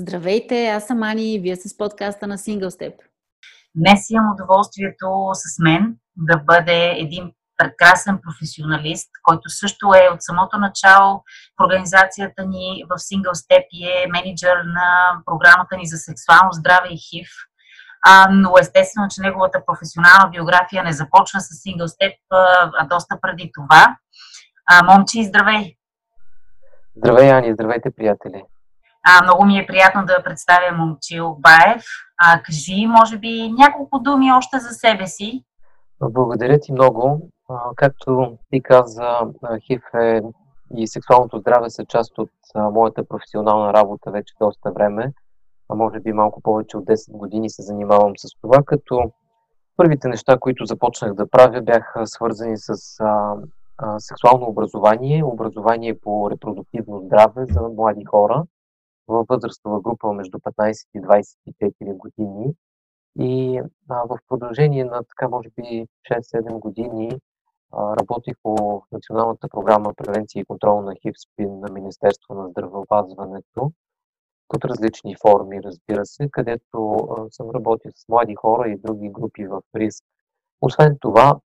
Здравейте, аз съм Ани и вие сте с подкаста на Single Step. Днес имам удоволствието с мен да бъде един прекрасен професионалист, който също е от самото начало в организацията ни в Single Step и е менеджер на програмата ни за сексуално здраве и ХИВ. А, но естествено, че неговата професионална биография не започва с Single Step, а доста преди това. А, момчи, здравей! Здравей, Ани! Здравейте, приятели! А, много ми е приятно да представя Момчил Баев. А, кажи, може би, няколко думи още за себе си. Благодаря ти много. А, както ти каза, ХИВ е и сексуалното здраве са част от а, моята професионална работа вече доста време. А може би малко повече от 10 години се занимавам с това, като първите неща, които започнах да правя, бяха свързани с а, а, сексуално образование, образование по репродуктивно здраве за млади хора във възрастова група между 15 и 24 години. И а, в продължение на така, може би, 6-7 години а, работих по Националната програма Превенция и контрол на ХИВ-СПИН на Министерство на здравеопазването под различни форми, разбира се, където а, съм работил с млади хора и други групи в риск. Освен това,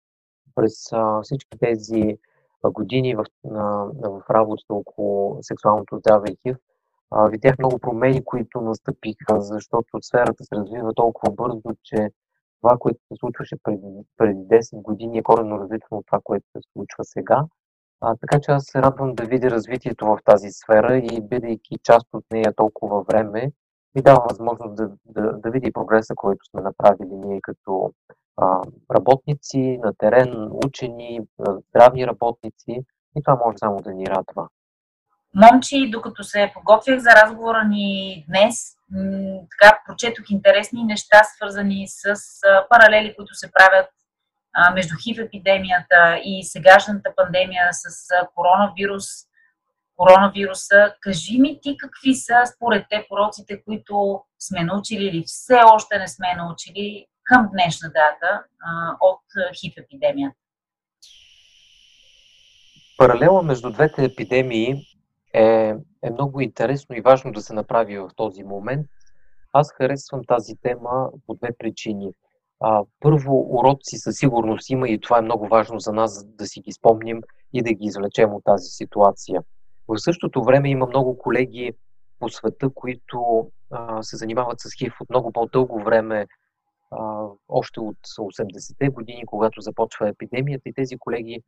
през а, всички тези години в, на, в работата около сексуалното здраве и ХИВ, видях много промени, които настъпиха, защото сферата се развива толкова бързо, че това, което се случваше преди, преди 10 години е коренно различно от това, което се случва сега. А, така че аз се радвам да видя развитието в тази сфера и бидейки част от нея толкова време, ми дава възможност да, да, да видя прогреса, който сме направили ние като а, работници на терен, учени, здравни работници и това може само да ни радва. Момчи, докато се подготвях за разговора ни днес, така прочетох интересни неща, свързани с паралели, които се правят между ХИВ епидемията и сегашната пандемия с коронавирус, коронавируса. Кажи ми ти какви са според те пороците, които сме научили или все още не сме научили към днешна дата от ХИВ епидемията? Паралела между двете епидемии е, е много интересно и важно да се направи в този момент. Аз харесвам тази тема по две причини. А, първо, уроци със сигурност има и това е много важно за нас да си ги спомним и да ги извлечем от тази ситуация. В същото време има много колеги по света, които а, се занимават с ХИВ от много по-дълго време, още от 80-те години, когато започва епидемията и тези колеги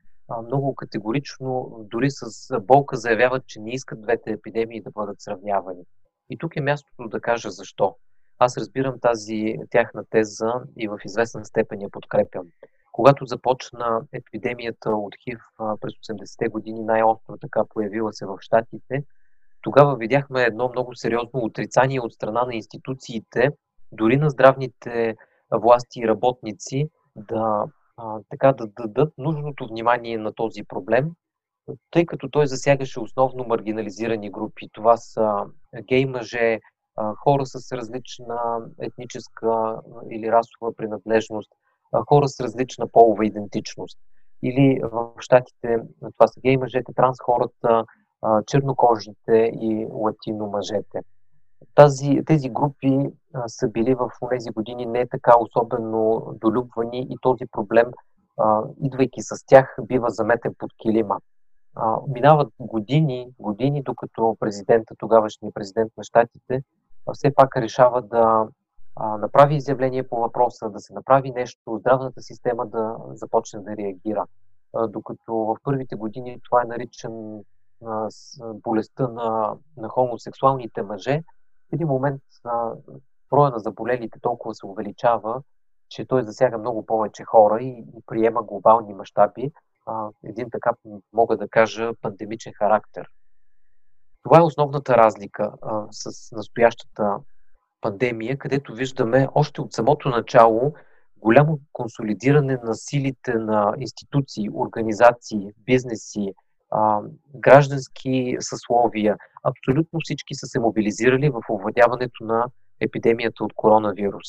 много категорично, дори с болка заявяват, че не искат двете епидемии да бъдат сравнявани. И тук е мястото да кажа защо. Аз разбирам тази тяхна теза и в известна степен я подкрепям. Когато започна епидемията от ХИВ през 80-те години, най-остро така появила се в Штатите, тогава видяхме едно много сериозно отрицание от страна на институциите, дори на здравните власти и работници да, а, така, да дадат нужното внимание на този проблем, тъй като той засягаше основно маргинализирани групи. Това са гей мъже, хора с различна етническа или расова принадлежност, хора с различна полова идентичност. Или в щатите това са гей мъжете, транс хората, чернокожите и латино мъжете тази, тези групи са били в тези години не така особено долюбвани и този проблем, идвайки с тях, бива заметен под килима. Минават години, години, докато президента, тогавашния президент на щатите, все пак решава да направи изявление по въпроса, да се направи нещо, здравната система да започне да реагира. Докато в първите години това е наричан болестта на, на хомосексуалните мъже, в един момент броя на заболелите толкова се увеличава, че той засяга много повече хора и, и приема глобални мащаби, един така, мога да кажа, пандемичен характер. Това е основната разлика а, с настоящата пандемия, където виждаме още от самото начало голямо консолидиране на силите на институции, организации, бизнеси, а, граждански съсловия. Абсолютно всички са се мобилизирали в овладяването на епидемията от коронавирус.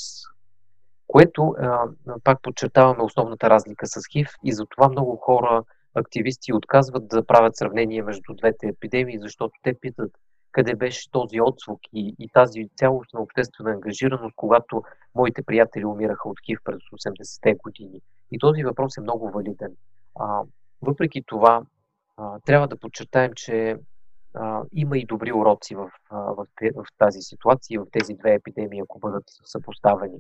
Което, пак подчертаваме основната разлика с ХИВ и затова много хора, активисти отказват да правят сравнение между двете епидемии, защото те питат къде беше този отзвук и, и тази цялостна обществена ангажираност, когато моите приятели умираха от ХИВ през 80-те години. И този въпрос е много валиден. А, въпреки това, а, трябва да подчертаем, че а, има и добри уроци в, в, в тази ситуация, в тези две епидемии, ако бъдат съпоставени.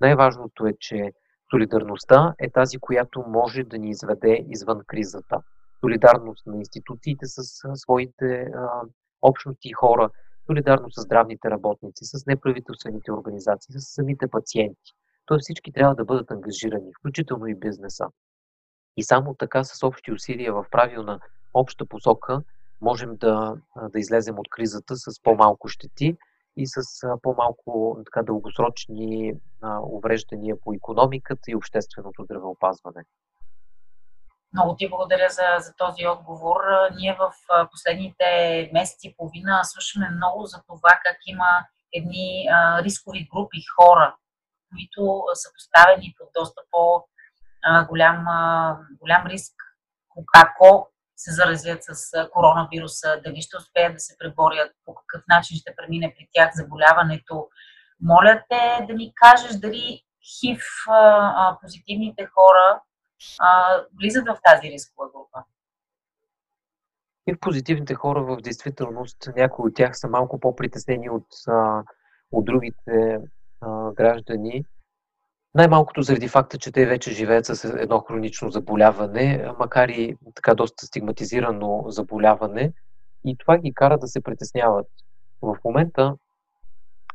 Най-важното е, че солидарността е тази, която може да ни изведе извън кризата. Солидарност на институциите с своите а, общности и хора, солидарност с здравните работници, с неправителствените организации, с самите пациенти. Тоест всички трябва да бъдат ангажирани, включително и бизнеса. И само така с общи усилия в правилна обща посока можем да, да излезем от кризата с по-малко щети и с по-малко така, дългосрочни увреждания по економиката и общественото здравеопазване. Много ти благодаря за, за този отговор. Ние в последните месеци и половина слушаме много за това как има едни а, рискови групи хора, които са поставени под доста по-голям голям риск, ако се заразят с коронавируса, дали ще успеят да се преборят, по какъв начин ще премине при тях заболяването. Моля те да ми кажеш дали ХИВ позитивните хора влизат в тази рискова група. ХИВ позитивните хора в действителност, някои от тях са малко по-притеснени от, от другите граждани. Най-малкото заради факта, че те вече живеят с едно хронично заболяване, макар и така доста стигматизирано заболяване, и това ги кара да се притесняват. В момента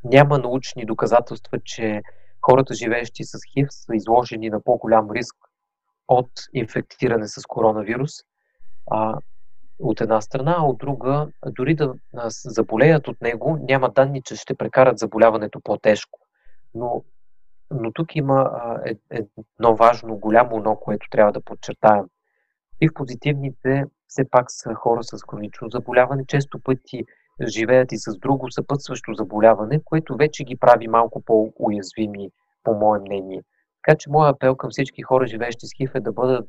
няма научни доказателства, че хората, живеещи с ХИВ, са изложени на по-голям риск от инфектиране с коронавирус. А, от една страна, а от друга, дори да заболеят от него, няма данни, че ще прекарат заболяването по-тежко. Но но тук има е, едно важно, голямо но, което трябва да подчертаем. И в позитивните все пак са хора с хронично заболяване, често пъти живеят и с друго съпътстващо заболяване, което вече ги прави малко по-уязвими, по мое мнение. Така че моя апел към всички хора, живеещи с ХИВ е да бъдат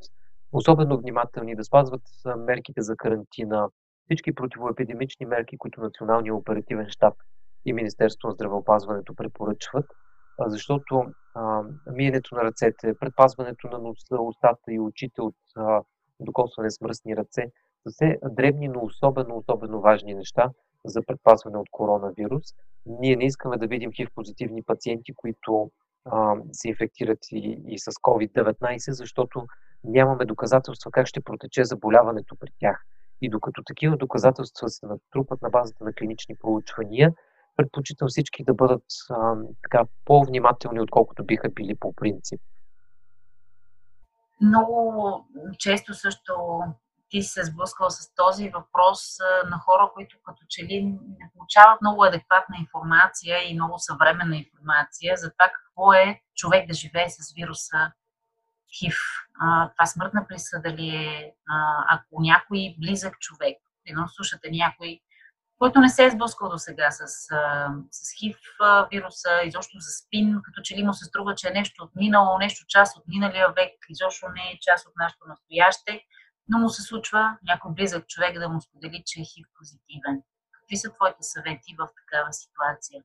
особено внимателни, да спазват мерките за карантина, всички противоепидемични мерки, които Националния оперативен щаб и Министерството на здравеопазването препоръчват – защото а, миенето на ръцете, предпазването на носа, устата и очите от а, докосване с мръсни ръце са все дребни, но особено, особено важни неща за предпазване от коронавирус. Ние не искаме да видим хив позитивни пациенти, които а, се инфектират и, и с COVID-19, защото нямаме доказателства как ще протече заболяването при тях. И докато такива доказателства се натрупат на базата на клинични проучвания, предпочитам всички да бъдат а, така по-внимателни, отколкото биха били по принцип. Много често също ти се сблъсквал с този въпрос на хора, които като че ли не получават много адекватна информация и много съвременна информация за това какво е човек да живее с вируса ХИВ. това смъртна присъда ли е? ако някой близък човек, едно слушате някой който не се е сблъскал до сега с, с хив вируса, изобщо с спин, като че ли му се струва, че е нещо от минало, нещо част от миналия век, изобщо не е част от нашето настояще, но му се случва някой близък човек да му сподели, че е хив позитивен. Какви са твоите съвети в такава ситуация?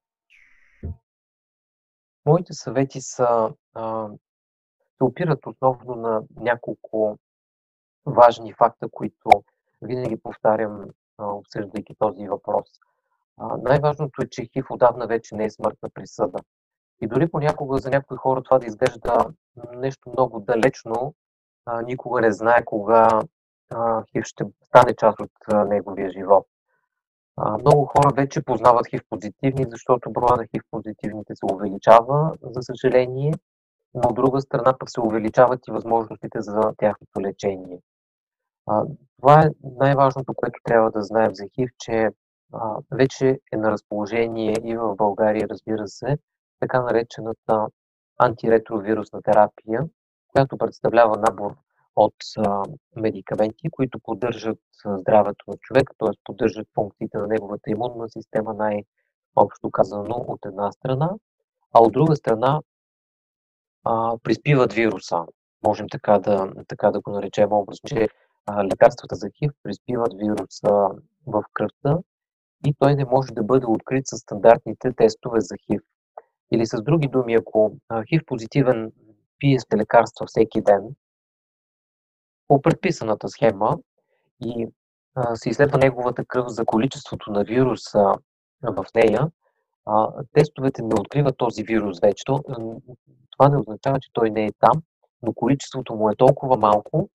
Моите съвети са, се опират основно на няколко важни факта, които винаги повтарям обсъждайки този въпрос. Най-важното е, че ХИВ отдавна вече не е смъртна присъда. И дори понякога за някои хора това да изглежда нещо много далечно, никога не знае кога ХИВ ще стане част от неговия живот. Много хора вече познават ХИВ позитивни, защото броя на ХИВ позитивните се увеличава, за съжаление, но от друга страна пък се увеличават и възможностите за тяхното лечение. Това е най-важното, което трябва да знаем за ХИВ, че вече е на разположение и в България, разбира се, така наречената антиретровирусна терапия, която представлява набор от медикаменти, които поддържат здравето на човек, т.е. поддържат функциите на неговата имунна система, най-общо казано от една страна, а от друга страна приспиват вируса. Можем така да, така да го наречем образно, че лекарствата за ХИВ приспиват вируса в кръвта и той не може да бъде открит с стандартните тестове за ХИВ. Или с други думи, ако ХИВ позитивен пие сте лекарства всеки ден по предписаната схема и се изследва неговата кръв за количеството на вируса в нея, тестовете не откриват този вирус вече. Това не означава, че той не е там, но количеството му е толкова малко,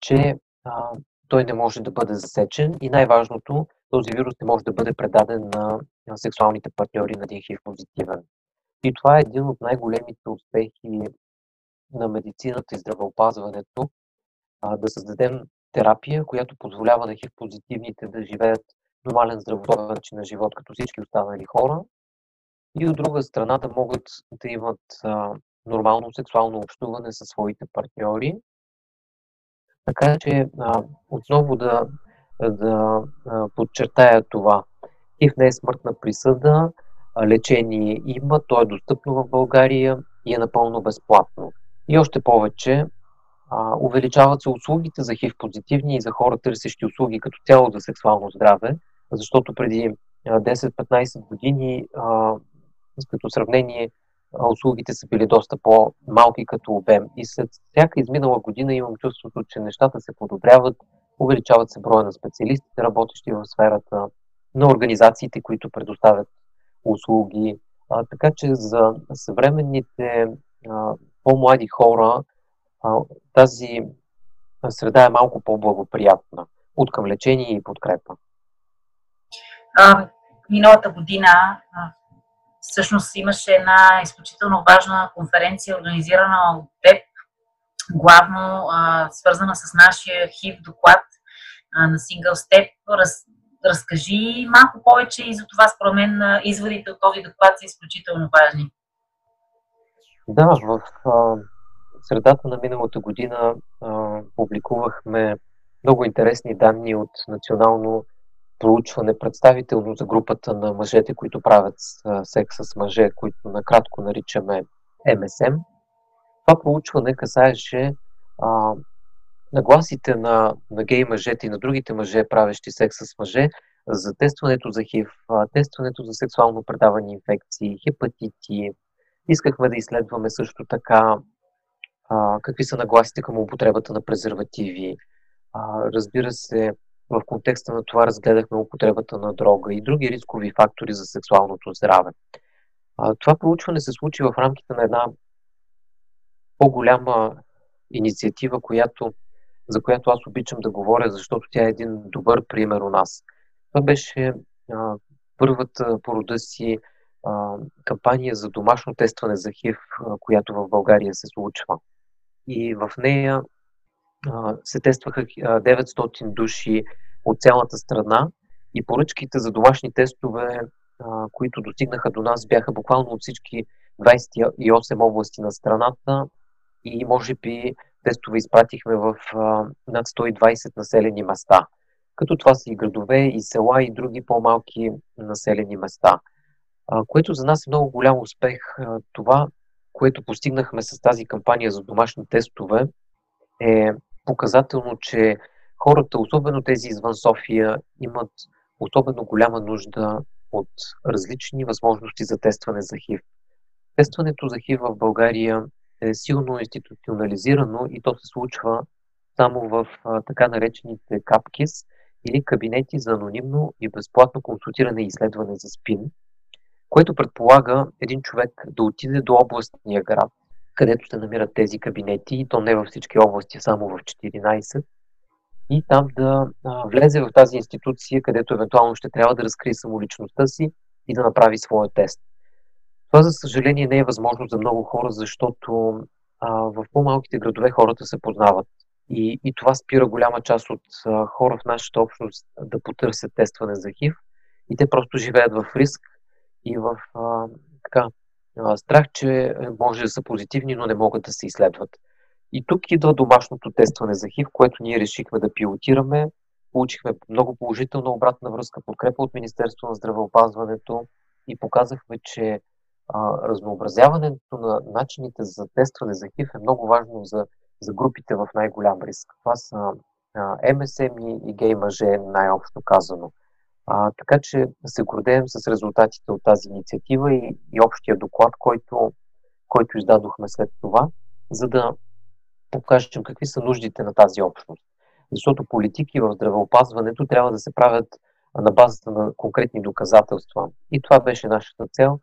че а, той не може да бъде засечен и най-важното, този вирус не може да бъде предаден на, на сексуалните партньори на един хив позитивен. И това е един от най-големите успехи на медицината и здравеопазването, а, да създадем терапия, която позволява на хив позитивните да живеят нормален здравословен начин на живот, като всички останали хора, и от друга страна да могат да имат а, нормално сексуално общуване със своите партньори. Така че а, отново да, да а, подчертая това. ХИВ не е смъртна присъда, а лечение има, то е достъпно в България и е напълно безплатно. И още повече, а, увеличават се услугите за ХИВ позитивни и за хора, търсещи услуги като цяло за сексуално здраве, защото преди 10-15 години а, като сравнение услугите са били доста по-малки като обем. И след всяка изминала година имам чувството, че нещата се подобряват, увеличават се броя на специалистите, работещи в сферата, на организациите, които предоставят услуги. А, така че за съвременните а, по-млади хора а, тази среда е малко по-благоприятна от към лечение и подкрепа. А, миналата година Всъщност имаше една изключително важна конференция, организирана от теб, главно а, свързана с нашия ХИВ доклад а, на Single Step. Раз, разкажи малко повече и за това, според мен, изводите от този доклад са изключително важни. Да, в а, средата на миналата година а, публикувахме много интересни данни от Национално проучване, представително за групата на мъжете, които правят секс с мъже, които накратко наричаме МСМ. Това проучване касаеше а, нагласите на, на гей мъжете и на другите мъже, правещи секс с мъже, за тестването за ХИВ, тестването за сексуално предавани инфекции, хепатити. Искахме да изследваме също така а, какви са нагласите към употребата на презервативи. А, разбира се, в контекста на това разгледахме употребата на дрога и други рискови фактори за сексуалното здраве. Това проучване се случи в рамките на една по-голяма инициатива, която, за която аз обичам да говоря, защото тя е един добър пример у нас. Това беше а, първата по рода си а, кампания за домашно тестване за ХИВ, а, която в България се случва. И в нея се тестваха 900 души от цялата страна и поръчките за домашни тестове, които достигнаха до нас, бяха буквално от всички 28 области на страната и може би тестове изпратихме в над 120 населени места. Като това са и градове, и села, и други по-малки населени места. Което за нас е много голям успех. Това, което постигнахме с тази кампания за домашни тестове, е показателно, че хората, особено тези извън София, имат особено голяма нужда от различни възможности за тестване за ХИВ. Тестването за ХИВ в България е силно институционализирано и то се случва само в така наречените капкис или кабинети за анонимно и безплатно консултиране и изследване за СПИН, което предполага един човек да отиде до областния град, където се намират тези кабинети, и то не във всички области, само в 14, и там да влезе в тази институция, където евентуално ще трябва да разкрие самоличността си и да направи своя тест. Това, за съжаление, не е възможно за много хора, защото а, в по-малките градове хората се познават. И, и това спира голяма част от а, хора в нашата общност да потърсят тестване за ХИВ. И те просто живеят в риск и в а, така, страх, че може да са позитивни, но не могат да се изследват. И тук идва домашното тестване за ХИВ, което ние решихме да пилотираме. Получихме много положителна обратна връзка, подкрепа от Министерство на здравеопазването и показахме, че а, разнообразяването на начините за тестване за ХИВ е много важно за, за групите в най-голям риск. Това са МСМ и гей мъже, най-общо казано. А, така че се гордеем с резултатите от тази инициатива и, и общия доклад, който, който издадохме след това, за да покажем какви са нуждите на тази общност. Защото политики в здравеопазването трябва да се правят на базата на конкретни доказателства. И това беше нашата цел.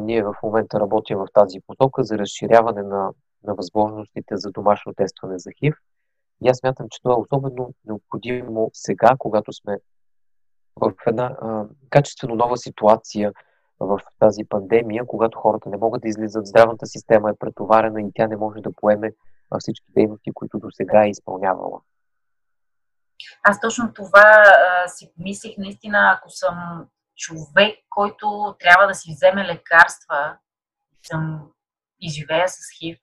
Ние в момента работим в тази потока за разширяване на, на възможностите за домашно тестване за ХИВ. И аз смятам, че това е особено необходимо сега, когато сме в една а, качествено нова ситуация в тази пандемия, когато хората не могат да излизат, здравната система е претоварена и тя не може да поеме всички дейности, които до сега е изпълнявала. Аз точно това а, си помислих, наистина, ако съм човек, който трябва да си вземе лекарства, съм изживея с ХИВ,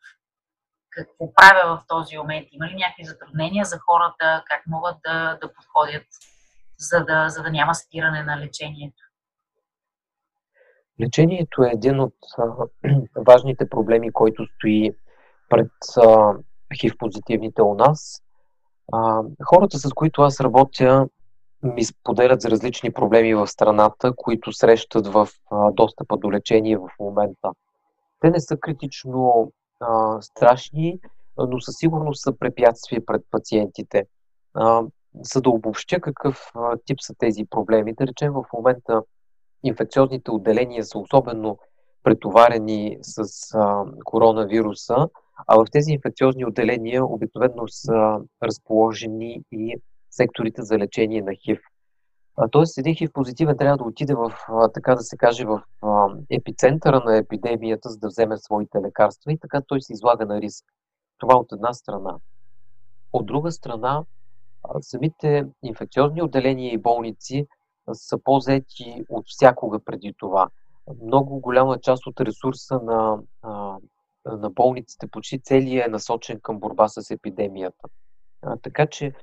какво правя в този момент? Има ли някакви затруднения за хората? Как могат да, да подходят, за да, за да няма спиране на лечението? Лечението е един от а, важните проблеми, който стои пред а, хив-позитивните у нас. А, хората, с които аз работя, ми споделят за различни проблеми в страната, които срещат в а, достъпа до лечение в момента. Те не са критично а, страшни, но със сигурност са препятствия пред пациентите. А, за да обобщя какъв тип са тези проблеми, да речем в момента инфекциозните отделения са особено претоварени с а, коронавируса, а в тези инфекциозни отделения обикновено са разположени и секторите за лечение на ХИВ. Тоест, един ХИВ позитивен трябва да отиде в, така да се каже, в епицентъра на епидемията, за да вземе своите лекарства и така той се излага на риск. Това от една страна. От друга страна, самите инфекциозни отделения и болници са по-зети от всякога преди това. Много голяма част от ресурса на, на болниците, почти целият е насочен към борба с епидемията. Така че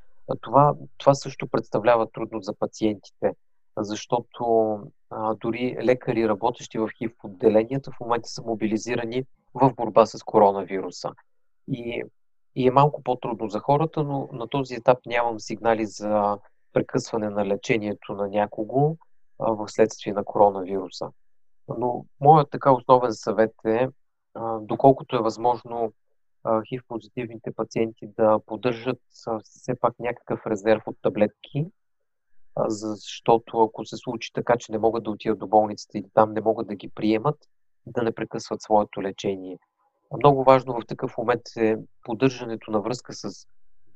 това, това също представлява трудност за пациентите, защото дори лекари, работещи в ХИВ отделенията, в момента са мобилизирани в борба с коронавируса. И, и е малко по-трудно за хората, но на този етап нямам сигнали за прекъсване на лечението на някого в следствие на коронавируса. Но моят така основен съвет е, доколкото е възможно хив-позитивните пациенти да поддържат все пак някакъв резерв от таблетки, защото ако се случи така, че не могат да отидат до болницата или там не могат да ги приемат, да не прекъсват своето лечение. Много важно в такъв момент е поддържането на връзка с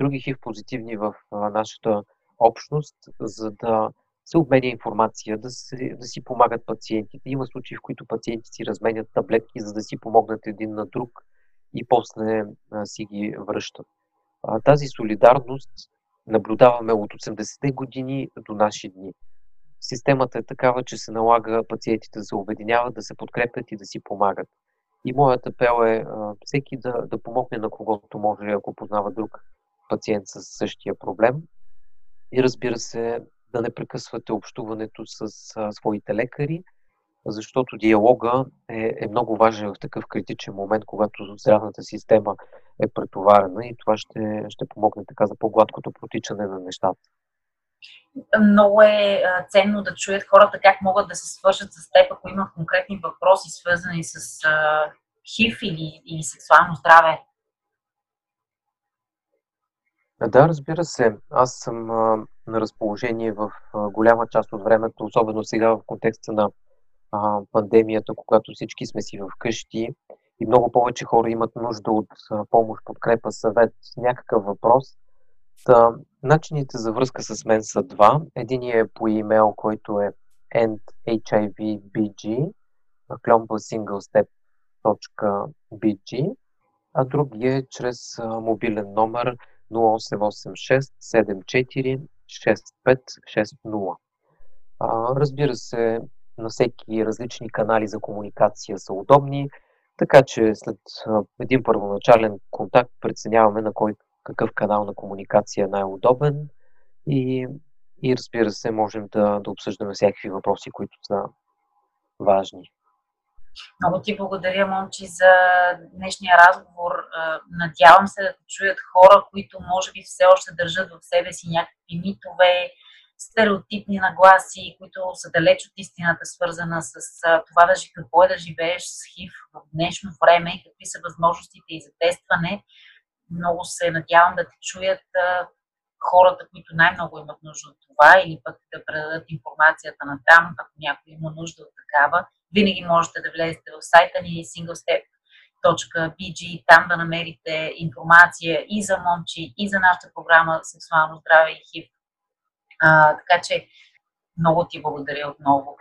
други хив-позитивни в нашата общност, за да се обменя информация, да, се, да си помагат пациентите. Има случаи, в които пациенти си разменят таблетки, за да си помогнат един на друг и после а, си ги връщат. А, тази солидарност наблюдаваме от 80-те години до наши дни. Системата е такава, че се налага пациентите да се обединяват, да се подкрепят и да си помагат. И моят апел е а, всеки да, да помогне на когото може, ако познава друг пациент с същия проблем. И разбира се, да не прекъсвате общуването с а, своите лекари, защото диалога е, е много важен в такъв критичен момент, когато здравната система е претоварена и това ще, ще помогне така за по-гладкото протичане на нещата. Много е ценно да чуят хората как могат да се свършат с теб, ако имат конкретни въпроси, свързани с ХИВ или, или сексуално здраве. Да, разбира се. Аз съм а, на разположение в а, голяма част от времето, особено сега в контекста на а, пандемията, когато всички сме си вкъщи и много повече хора имат нужда от помощ, подкрепа, съвет, някакъв въпрос. Та, начините за връзка с мен са два. Единият е по имейл, който е endhivbg, klombasinglestep.bg, а другия е чрез мобилен номер 0886 74 6560. А, разбира се, на всеки различни канали за комуникация са удобни, така че след един първоначален контакт преценяваме на кой какъв канал на комуникация е най-удобен и, и разбира се, можем да, да обсъждаме всякакви въпроси, които са важни. Много ти благодаря, Момчи, за днешния разговор. Надявам се да чуят хора, които може би все още държат в себе си някакви митове, стереотипни нагласи, които са далеч от истината, свързана с това да, какво е да живееш с ХИВ в днешно време и какви са възможностите и за тестване. Много се надявам да те чуят хората, които най-много имат нужда от това или пък да предадат информацията на там, ако някой има нужда от такава. Винаги можете да влезете в сайта ни singlestep.bg, там да намерите информация и за момчи, и за нашата програма Сексуално здраве и ХИВ. А, така че много ти благодаря отново.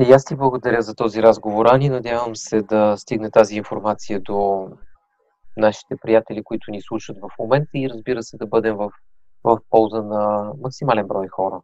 И аз ти благодаря за този разговор, Ани. Надявам се да стигне тази информация до нашите приятели, които ни слушат в момента и разбира се да бъдем в в полза на максимален брой хора.